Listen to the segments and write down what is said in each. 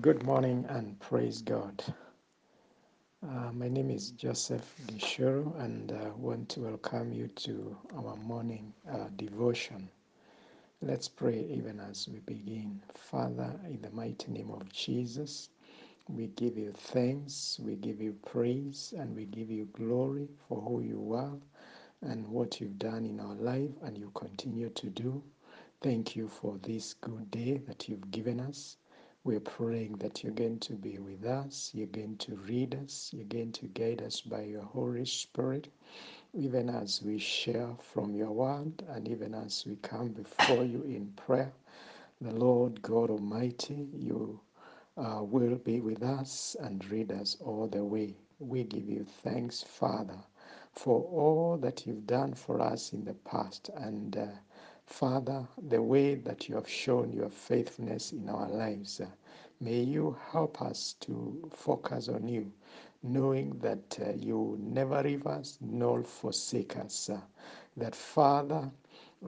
Good morning and praise God. Uh, my name is Joseph Gishuru and I uh, want to welcome you to our morning uh, devotion. Let's pray even as we begin. Father, in the mighty name of Jesus, we give you thanks, we give you praise, and we give you glory for who you are and what you've done in our life and you continue to do. Thank you for this good day that you've given us. We're praying that you're going to be with us, you're going to read us, you're going to guide us by your Holy Spirit, even as we share from your word and even as we come before you in prayer. The Lord God Almighty, you uh, will be with us and read us all the way. We give you thanks, Father, for all that you've done for us in the past and uh, Father, the way that you have shown your faithfulness in our lives, uh, may you help us to focus on you, knowing that uh, you never leave us nor forsake us. Uh, that, Father,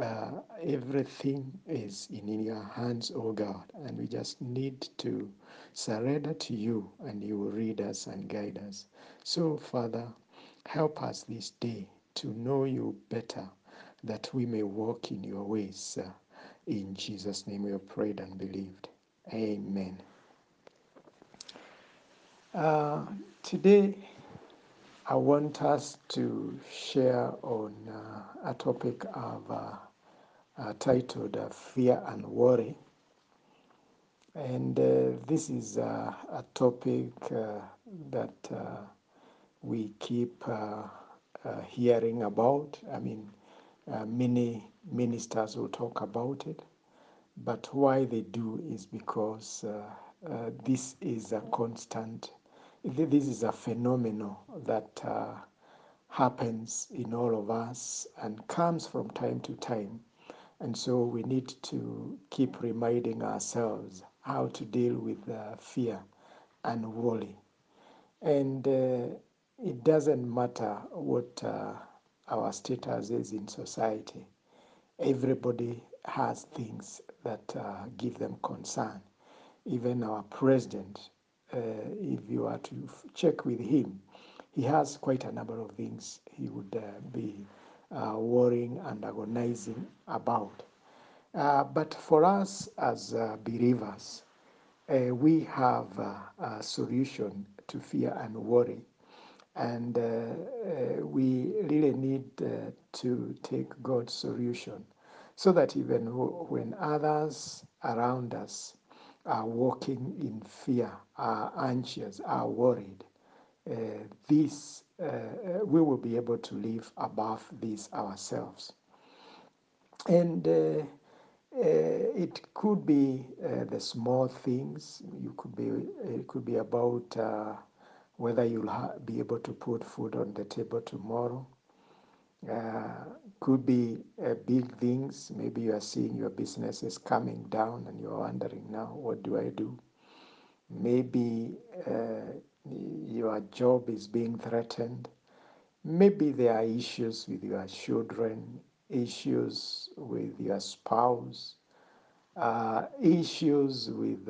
uh, everything is in your hands, O God, and we just need to surrender to you, and you will lead us and guide us. So, Father, help us this day to know you better that we may walk in your ways. In Jesus' name we have prayed and believed. Amen. Uh, today, I want us to share on uh, a topic of uh, uh titled uh, Fear and Worry. And uh, this is a topic that we keep hearing about. I mean, many ministers will talk about it. But why they do is because uh, uh, this is a constant, this is a phenomenon that uh, happens in all of us and comes from time to time. And so we need to keep reminding ourselves how to deal with uh, fear and worry. And uh, it doesn't matter what uh, our status is in society everybody has things that uh, give them concern. Even our president, uh, if you are to check with him, he has quite a number of things he would uh, be uh, worrying and agonizing about. Uh, but for us as uh, believers, we have a solution to fear and worry and uh, uh, we really need uh, to take God's solution so that even when others around us are walking in fear, are anxious, are worried, uh, this uh, uh, we will be able to live above this ourselves. And it could be the small things. You could be. It could be about whether you'll ha- be able to put food on the table tomorrow. Uh, could be uh, big things. Maybe you are seeing your business is coming down and you're wondering now, what do I do? Maybe uh, your job is being threatened. Maybe there are issues with your children, issues with your spouse, uh, issues with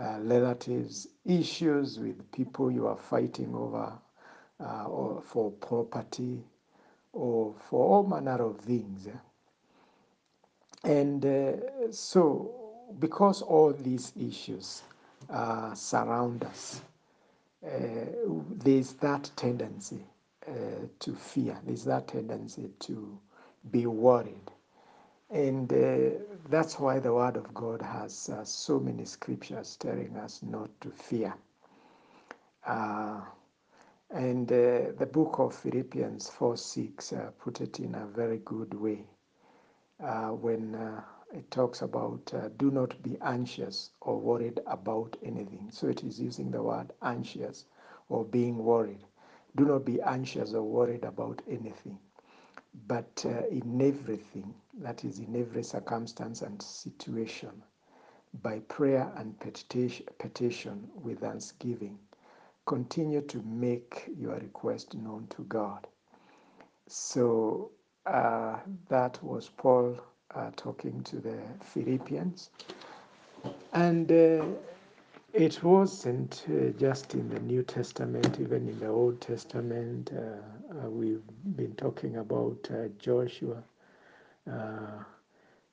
uh, relatives, issues with people you are fighting over uh, or for property or for all manner of things. And uh, so, because all these issues uh, surround us, uh, there's that tendency to fear, there's that tendency to be worried. And uh, that's why the Word of God has uh, so many scriptures telling us not to fear. Uh, and uh, the book of Philippians 4 6 uh, put it in a very good way uh, when it talks about do not be anxious or worried about anything. So it is using the word anxious or being worried. Do not be anxious or worried about anything. But uh, in everything, that is, in every circumstance and situation, by prayer and petition, with thanksgiving, continue to make your request known to God. So uh, that was Paul uh, talking to the Philippians. And uh, It wasn't uh, just in the New Testament, even in the Old Testament. Uh, we've been talking about uh, Joshua uh,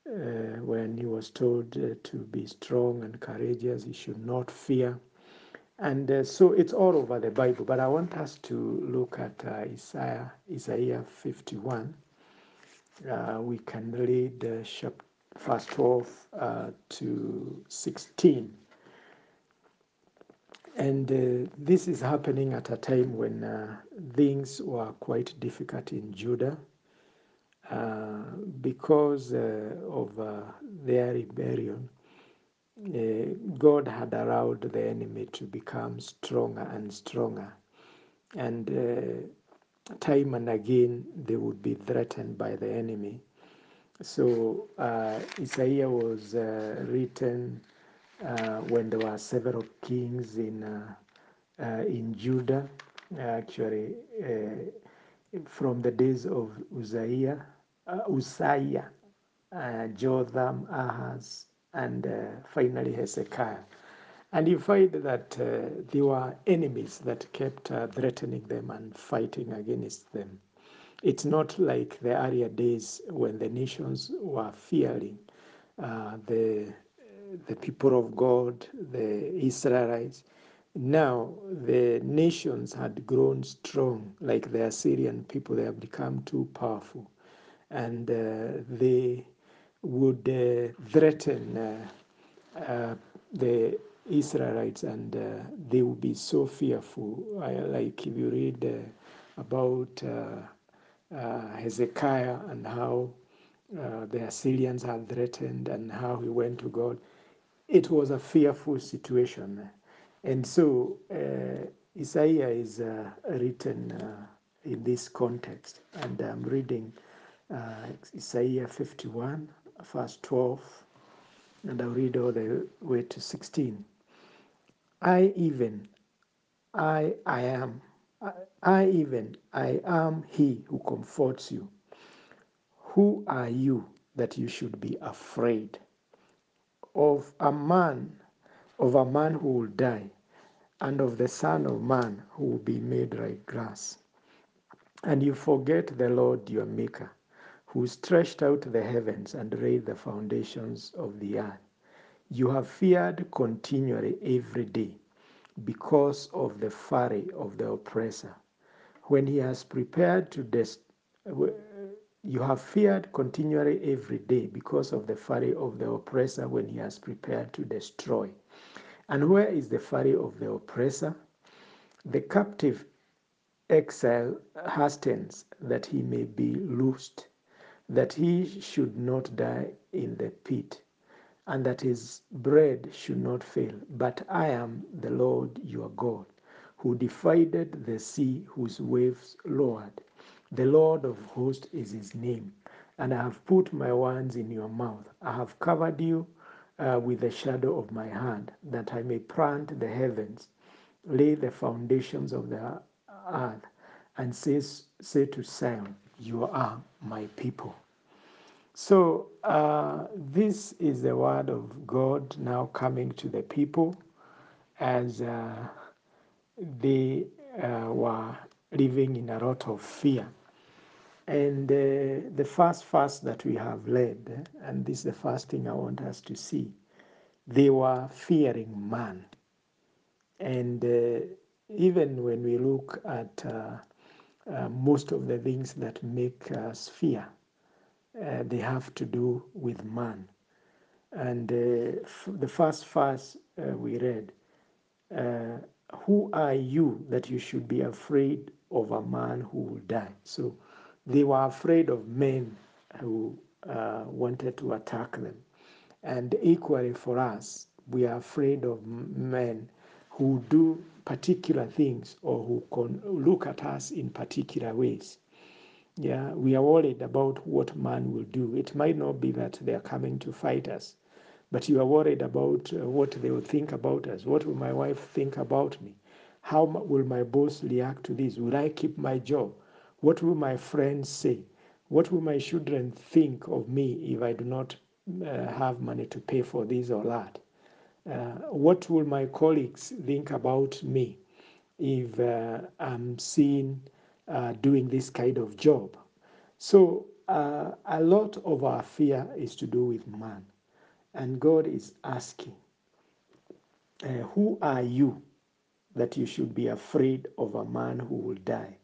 when he was told to be strong and courageous, he should not fear. And so it's all over the Bible. But I want us to look at Isaiah, Isaiah 51. we can read uh, verse 12 to 16. And uh, this is happening at a time when uh, things were quite difficult in Judah uh, because uh, of uh, their rebellion. Uh, God had allowed the enemy to become stronger and stronger. And time and again, they would be threatened by the enemy. So Isaiah was written when there were several kings in uh, uh, in Judah, actually from the days of Uzziah, Uzziah, Jotham, Ahaz, and finally Hezekiah. And you find that uh, there were enemies that kept uh, threatening them and fighting against them. It's not like the earlier days when the nations were fearing uh, the the people of God, the Israelites. Now the nations had grown strong, like the Assyrian people, they have become too powerful. And uh, they would uh, threaten uh, uh the Israelites, and uh, they would be so fearful. like if you read uh, about Hezekiah and how the Assyrians had threatened and how he went to God it was a fearful situation. And so uh, Isaiah is uh, written uh, in this context. And I'm reading uh, Isaiah 51, verse 12, and I'll read all the way to 16. I even, I, I am, I, I even, I am he who comforts you. Who are you that you should be afraid? Of a man, of a man who will die, and of the Son of Man who will be made like grass. And you forget the Lord your Maker, who stretched out the heavens and laid the foundations of the earth. You have feared continually every day because of the fury of the oppressor. When he has prepared to destroy, you have feared continually every day because of the fury of the oppressor when he has prepared to destroy. And where is the fury of the oppressor? The captive exile hastens that he may be loosed, that he should not die in the pit, and that his bread should not fail. But I am the Lord your God, who divided the sea whose waves lowered the Lord of hosts is his name. And I have put my words in your mouth. I have covered you uh, with the shadow of my hand, that I may plant the heavens, lay the foundations of the earth, and say, say to Zion, You are my people. So, uh, this is the word of God now coming to the people as uh, they uh, were living in a lot of fear. And uh, the first fast that we have read, and this is the first thing I want us to see, they were fearing man. And uh, even when we look at uh, uh most of the things that make us fear, uh, they have to do with man. And uh, the first verse we read, Who are you that you should be afraid of a man who will die? So they were afraid of men who uh, wanted to attack them. And equally for us, we are afraid of men who do particular things or who can look at us in particular ways. Yeah, we are worried about what man will do. It might not be that they are coming to fight us, but you are worried about uh, what they will think about us. What will my wife think about me? How will my boss react to this? Will I keep my job? What will my friends say? What will my children think of me if I do not uh, have money to pay for this or that? Uh, what will my colleagues think about me if uh, I'm seen uh, doing this kind of job? So, uh, a lot of our fear is to do with man. And God is asking, uh, Who are you that you should be afraid of a man who will die?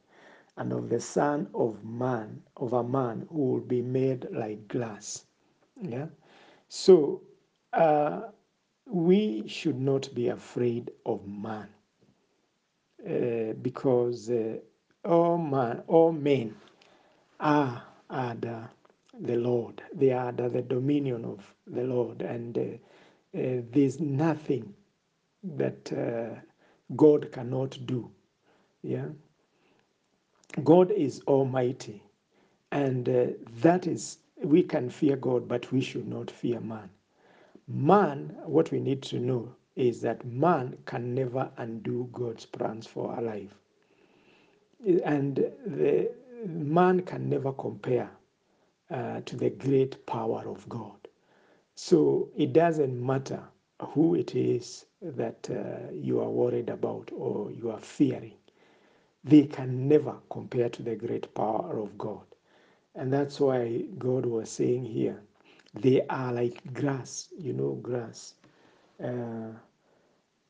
And of the Son of Man, of a man who will be made like glass. Yeah. So uh, we should not be afraid of man uh, because uh, all man, all men are under the Lord. They are under the dominion of the Lord, and uh, uh, there's nothing that uh, God cannot do. Yeah, God is Almighty, and uh, that is we can fear God, but we should not fear man. Man, what we need to know is that man can never undo God's plans for our life. And the man can never compare uh, to the great power of God. So it doesn't matter who it is that uh, you are worried about or you are fearing. They can never compare to the great power of God. And that's why God was saying here, they are like grass, you know, grass. Uh,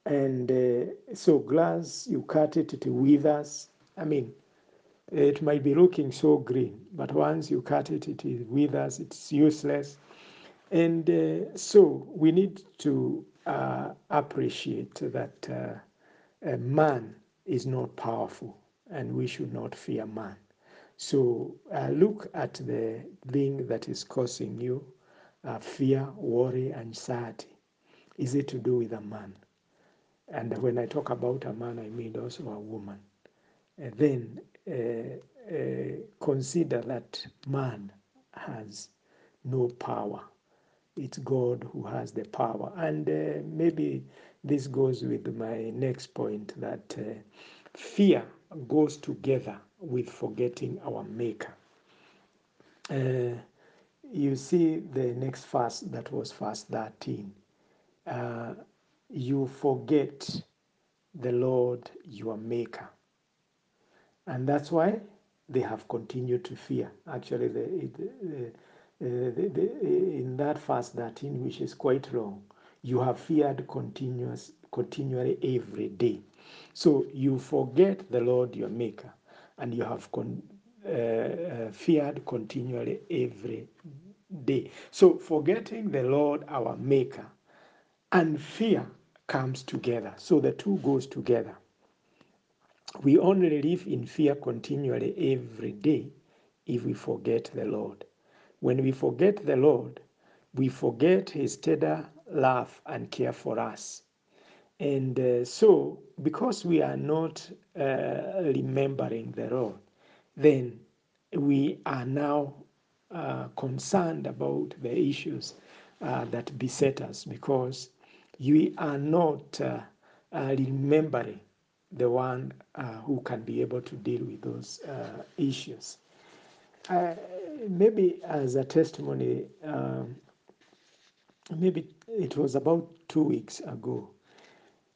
and uh, so grass, you cut it, it withers. I mean, it might be looking so green, but once you cut it, it withers, it's useless. And uh, so we need to uh, appreciate that uh, man is not powerful and we should not fear man. So uh, look at the thing that is causing you uh, fear, worry, anxiety. Is it to do with a man? And when I talk about a man, I mean also a woman. And then uh, uh, consider that man has no power. It's God who has the power. And uh, maybe this goes with my next point that uh, fear goes together with forgetting our Maker. Uh, you see the next verse that was verse 13. Uh, you forget the Lord your Maker. And that's why they have continued to fear. Actually, the, the, the, the, in that verse 13, which is quite long, you have feared continuous, continually every day. So you forget the Lord your Maker, and you have con, uh, uh, feared continually every day. So forgetting the Lord our Maker and fear comes together. So the two goes together. We only live in fear continually every day if we forget the Lord. When we forget the Lord, we forget his tender love and care for us. And uh, so, because we are not uh, remembering the Lord, then we are now uh, concerned about the issues uh, that beset us because we are not uh, uh, remembering the one who can be able to deal with those issues. Maybe as a testimony, um, maybe it was about two weeks ago.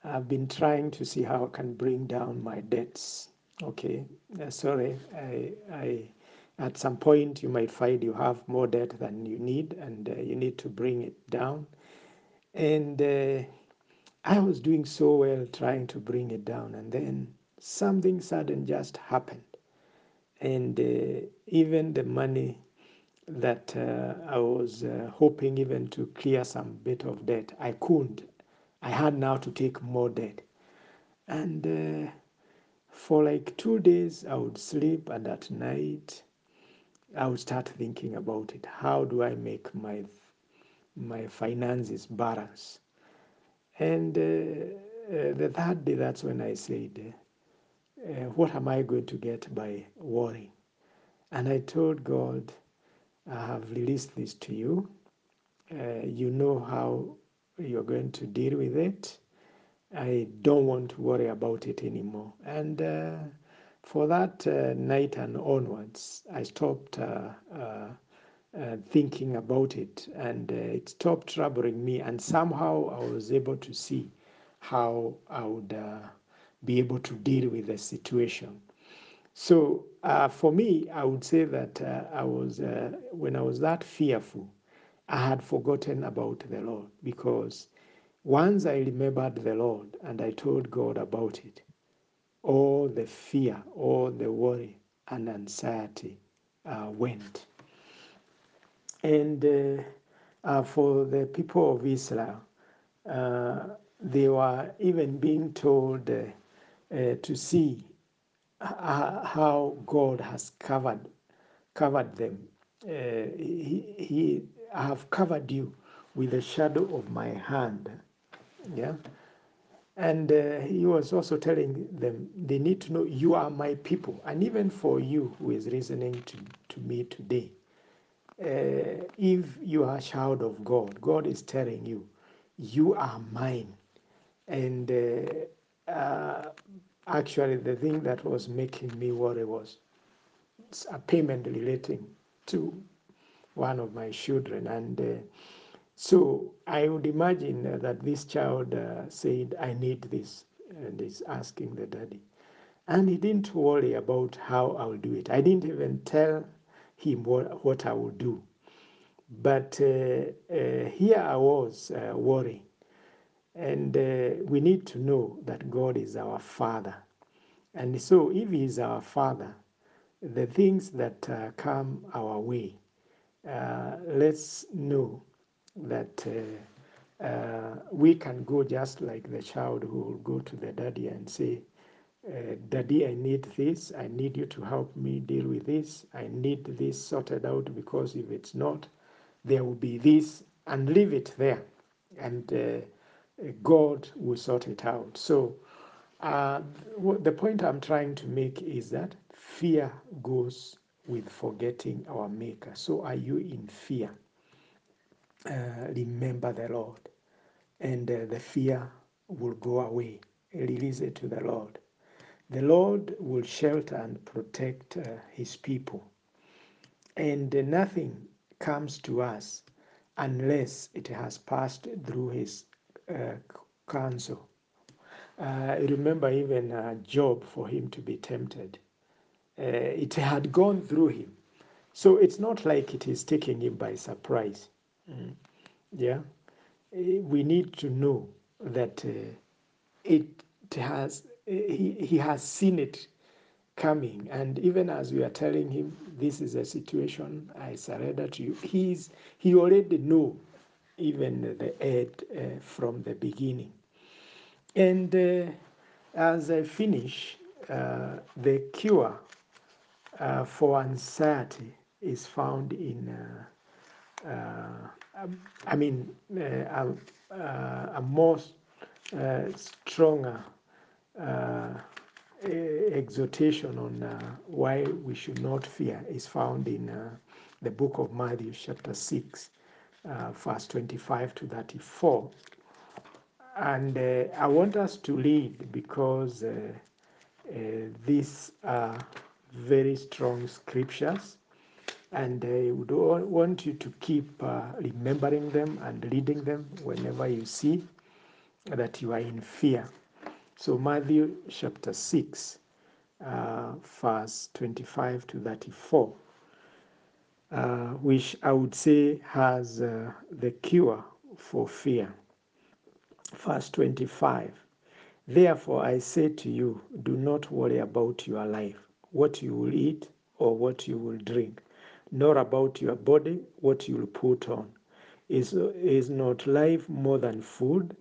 I've been trying to see how I can bring down my debts. Okay, uh, sorry, I, I, at some point you might find you have more debt than you need, and uh, you need to bring it down. And uh, I was doing so well trying to bring it down, and then something sudden just happened. And uh, even the money that uh, I was uh, hoping even to clear some bit of debt, I couldn't. I had now to take more debt. And uh, for like two days, I would sleep, and at night, I would start thinking about it. How do I make my my finances balance? And uh, uh, the third day, that's when I said, uh, What am I going to get by worrying? And I told God, I have released this to you. Uh, you know how you're going to deal with it. I don't want to worry about it anymore. And uh, for that uh, night and onwards, I stopped uh, uh, uh, thinking about it, and uh, it stopped troubling me. And somehow I was able to see how I would be able to deal with the situation. So for me, I would say that I was when I was that fearful, I had forgotten about the Lord because once I remembered the Lord and I told God about it, all the fear, all the worry and anxiety uh, went. And uh, uh, for the people of Israel, uh, they were even being told uh, uh, to see how God has covered covered them. He, he, I have covered you with the shadow of my hand. Yeah. And uh, he was also telling them they need to know you are my people. And even for you who is listening to, to me today, uh, if you are a child of God, God is telling you, you are mine. And uh, uh, actually, the thing that was making me worry was a payment relating to one of my children. And uh, so I would imagine uh, that this child uh, said, I need this, and is asking the daddy. And he didn't worry about how I will do it. I didn't even tell him what, what I would do. But uh, uh, here I was worrying. And we need to know that God is our Father. And so, if He is our Father, the things that come our way, let's know that uh, uh, we can go just like the child who will go to the daddy and say, uh, Daddy, I need this. I need you to help me deal with this. I need this sorted out because if it's not, there will be this, and leave it there. And uh, God will sort it out. So, uh, the point I'm trying to make is that fear goes with forgetting our Maker. So, are you in fear? Uh, remember the Lord, and uh, the fear will go away. Release it to the Lord. The Lord will shelter and protect uh, his people. And nothing comes to us unless it has passed through his uh, counsel. Uh, remember, even uh, Job, for him to be tempted, uh, it had gone through him. So it's not like it is taking him by surprise. Mm. Yeah. Uh, we need to know that uh, it has, he, he has seen it coming. And even as we are telling him, this is a situation, I surrender to you, he's, he already knew even the end uh, from the beginning. And uh, as I finish, uh, the cure for anxiety is found in, uh, uh, I mean, uh, a, a more stronger exhortation on uh, why we should not fear is found in uh, the book of Matthew, chapter 6, uh, verse 25 to 34. And uh, I want us to read because uh, uh, very strong scriptures. And I would want you to keep remembering them and reading them whenever you see that you are in fear. So, Matthew chapter 6, uh, verse 25 to 34, uh, which I would say has uh, the cure for fear. Verse 25 Therefore I say to you, do not worry about your life, what you will eat or what you will drink, nor about your body, what you will put on. Is, is not life more than food,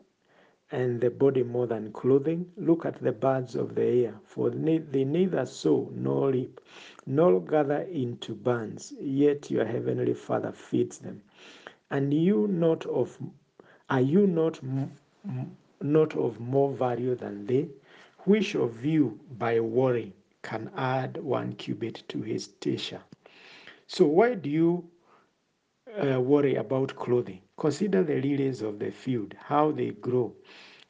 and the body more than clothing? Look at the birds of the air, for they neither sow nor reap, nor gather into barns, yet your heavenly Father feeds them. And you not of are you not not of more value than they? Which of you by worry can add one cubit to his stature? So why do you uh, worry about clothing? Consider the lilies of the field, how they grow.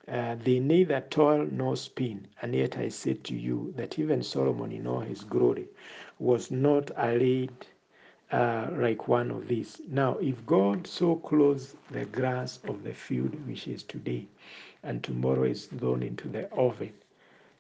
Uh, they neither toil nor spin, and yet I say to you that even Solomon in all his glory was not arrayed uh, like one of these. Now, if God so clothes the grass of the field, which is today, and tomorrow is thrown into the oven,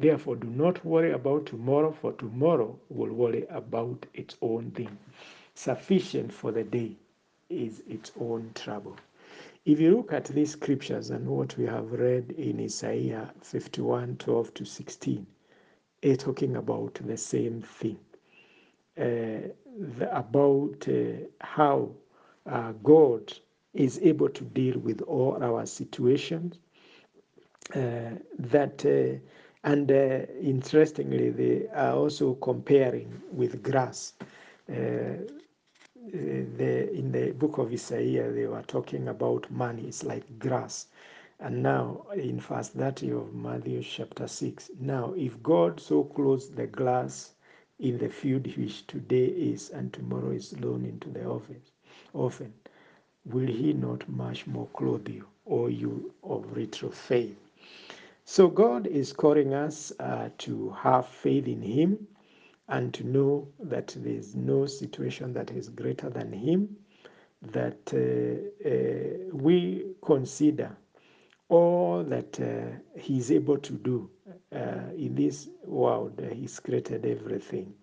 Therefore, do not worry about tomorrow, for tomorrow will worry about its own thing. Sufficient for the day is its own trouble. If you look at these scriptures and what we have read in Isaiah 51 12 to 16, it's talking about the same thing uh, the, about uh, how uh, God is able to deal with all our situations. Uh, that uh, and uh, interestingly, they are also comparing with grass. Uh, the, in the book of Isaiah, they were talking about money. It's like grass. And now, in verse 30 of Matthew chapter 6, now if God so clothes the grass in the field which today is and tomorrow is thrown into the oven, often, will he not much more clothe you, O you of little faith? So God is calling us uh, to have faith in Him and to know that there is no situation that is greater than Him, that uh, uh, we consider all that uh, He is able to do uh, in this world. He's created everything.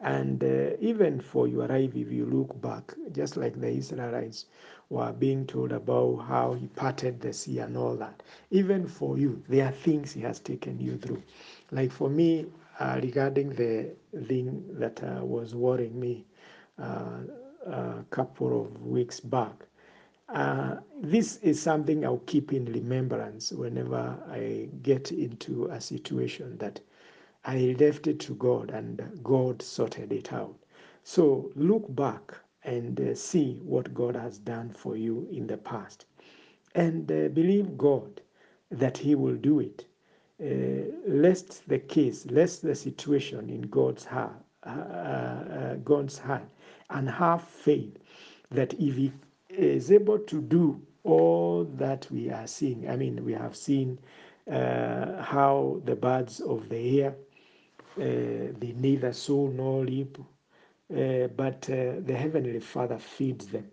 And uh, even for your life, if you look back, just like the Israelites were being told about how he parted the sea and all that, even for you, there are things he has taken you through. Like for me, uh, regarding the thing that uh, was worrying me uh, a couple of weeks back, uh, this is something I'll keep in remembrance whenever I get into a situation that I left it to God and God sorted it out. So look back and uh, see what God has done for you in the past and uh, believe God that He will do it. Uh, lest the case, lest the situation in God's heart, uh, uh, God's hand, and have faith that if He is able to do all that we are seeing, I mean, we have seen uh, how the birds of the air they neither sow nor reap, uh, but uh, the Heavenly Father feeds them.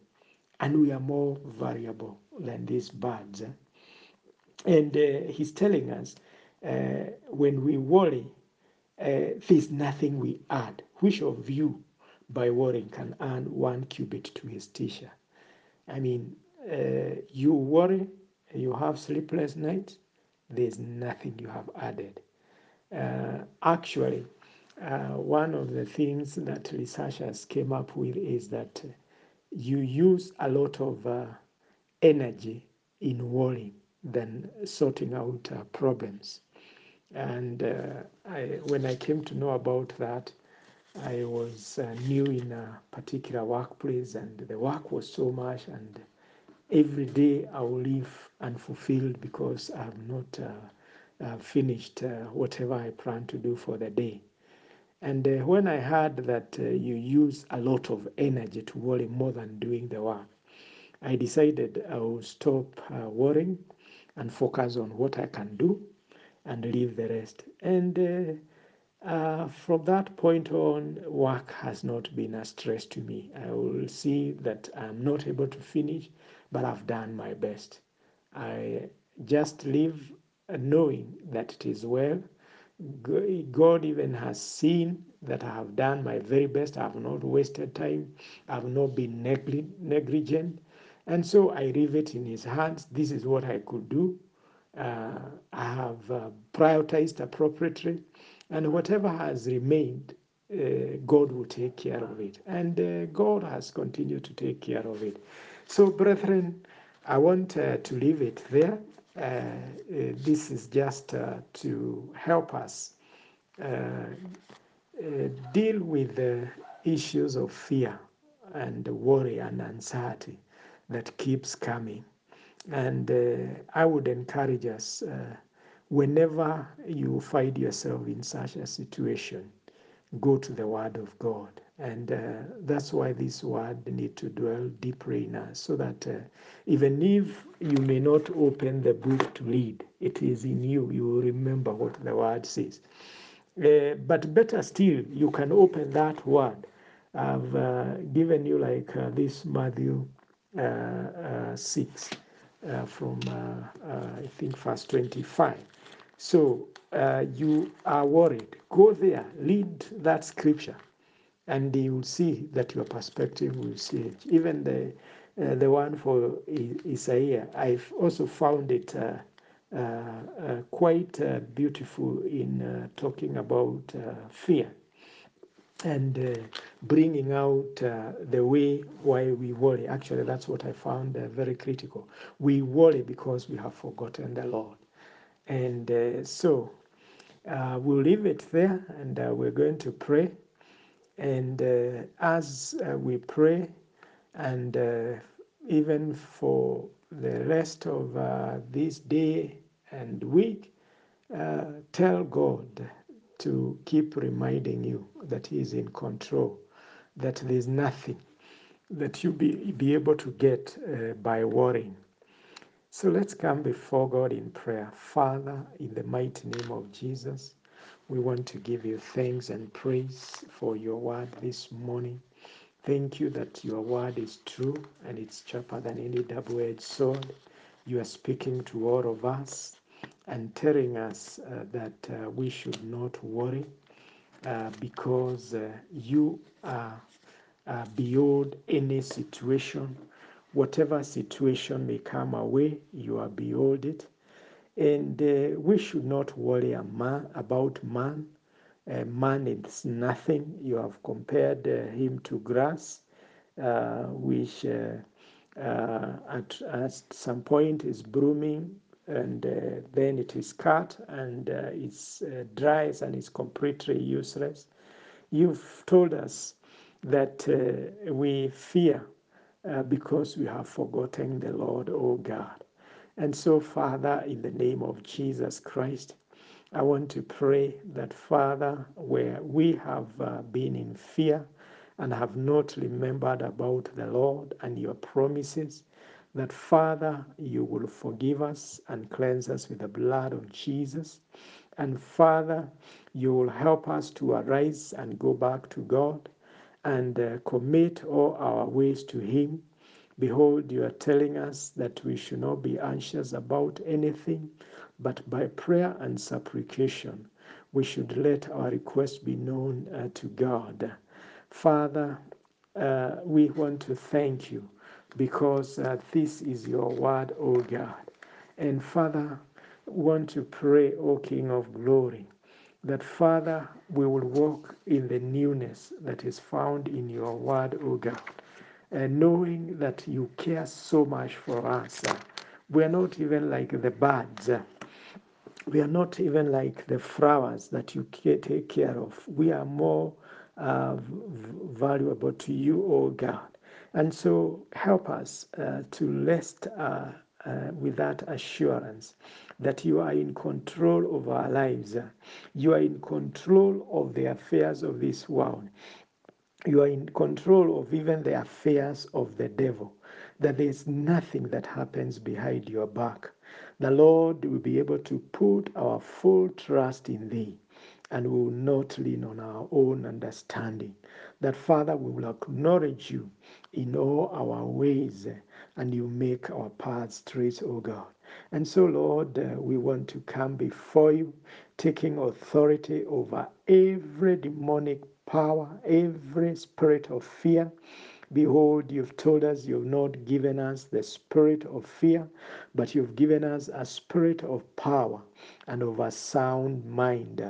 And we are more variable than these birds. And He's telling us when we worry, there's nothing we add. Which of you, by worrying, can add one cubit to his t-shirt? I mean, uh, you worry, you have sleepless nights, there's nothing you have added. Uh, actually, uh, one of the things that researchers came up with is that you use a lot of uh, energy in worrying than sorting out uh, problems. And uh, I, when I came to know about that, I was uh, new in a particular workplace, and the work was so much, and every day I will leave unfulfilled because I have not uh, finished whatever I plan to do for the day. And uh, when I heard that uh, you use a lot of energy to worry more than doing the work, I decided I will stop uh, worrying and focus on what I can do and leave the rest. And uh, uh, from that point on, work has not been a stress to me. I will see that I'm not able to finish, but I've done my best. I just live knowing that it is well God even has seen that I have done my very best. I have not wasted time. I have not been negligent. And so I leave it in His hands. This is what I could do. Uh, I have uh, prioritized appropriately. And whatever has remained, uh, God will take care of it. And uh, God has continued to take care of it. So, brethren, I want uh, to leave it there. Uh, uh, this is just uh, to help us deal with the issues of fear and worry and anxiety that keeps coming. And uh, I would encourage us uh, whenever you find yourself in such a situation, go to the Word of God. And uh, that's why this word need to dwell deeply in us, so that uh, even if you may not open the book to read, it is in you. You will remember what the word says. Uh, but better still, you can open that word. I've uh, given you like uh, this Matthew uh, 6 uh, from, I think, verse 25. So you are worried. Go there, read that scripture, and you will see that your perspective will change. Even the uh, the one for Isaiah, I've also found it uh, uh, uh quite uh, beautiful in uh, talking about fear and bringing out the way why we worry. Actually, that's what I found very critical. We worry because we have forgotten the Lord. And so we'll leave it there and we're going to pray. And uh, as uh, we pray, and uh, even for the rest of uh, this day and week, uh, tell God to keep reminding you that He is in control, that there's nothing that you be, be able to get uh, by worrying. So let's come before God in prayer. Father, in the mighty name of Jesus, we want to give you thanks and praise for your word this morning. Thank you that your word is true and it's sharper than any double edged sword. You are speaking to all of us and telling us uh, that uh, we should not worry uh, because uh, you are uh, beyond any situation. Whatever situation may come our way, you are beyond it. And uh, we should not worry a man, about man. Uh, man is nothing. You have compared uh, him to grass, uh, which uh, uh, at, at some point is blooming and then it is cut and it dries and is completely useless. You've told us that we fear because we have forgotten the Lord, O God. And so, Father, in the name of Jesus Christ, I want to pray that, Father, where we have uh, been in fear and have not remembered about the Lord and your promises, that, Father, you will forgive us and cleanse us with the blood of Jesus. And, Father, you will help us to arise and go back to God and uh, commit all our ways to Him Behold, you are telling us that we should not be anxious about anything, but by prayer and supplication, we should let our requests be known uh, to God. Father, uh, we want to thank you because uh, this is your word, O God. And Father, want to pray, O King of glory, that Father, we will walk in the newness that is found in your word, O God and knowing that you care so much for us. We are not even like the birds. We are not even like the flowers that you take care of. We are more uh, valuable to you, O oh God. And so help us uh, to rest uh, uh, with that assurance that you are in control of our lives. You are in control of the affairs of this world you are in control of even the affairs of the devil, that there is nothing that happens behind your back. The Lord will be able to put our full trust in Thee and we will not lean on our own understanding. That, Father, we will acknowledge You in all our ways and You make our paths straight, O God. And so, Lord, uh, we want to come before You, taking authority over every demonic power, every spirit of fear. Behold, you've told us you've not given us the spirit of fear, but you've given us a spirit of power and of a sound mind.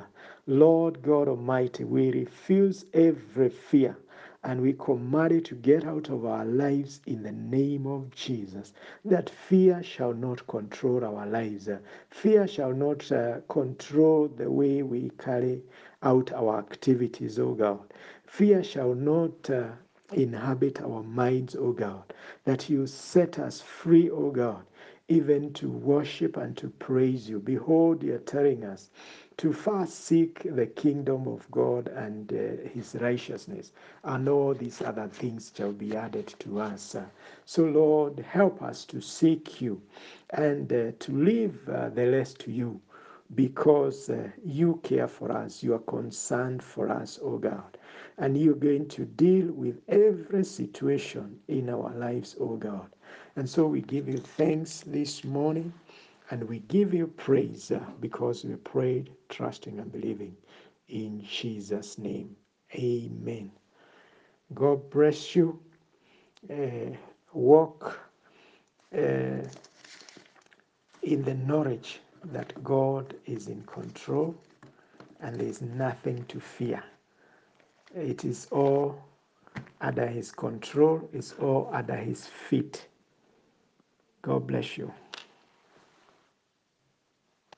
Lord God Almighty, we refuse every fear and we command it to get out of our lives in the name of Jesus. That fear shall not control our lives. Fear shall not uh, control the way we carry out our activities, oh God. Fear shall not uh, inhabit our minds, O God, that you set us free, O God, even to worship and to praise you. Behold, you're telling us to first seek the kingdom of God and uh, his righteousness, and all these other things shall be added to us. so, Lord, help us to seek you and uh, to leave uh, the rest to you because uh, you care for us, you are concerned for us, O God. And you're going to deal with every situation in our lives, O God. And so we give you thanks this morning and we give you praise because we prayed, trusting and believing in Jesus' name. Amen. God bless you. Uh, walk uh, in the knowledge that God is in control and there is nothing to fear. It is all under His control, it's all under His feet. God bless you.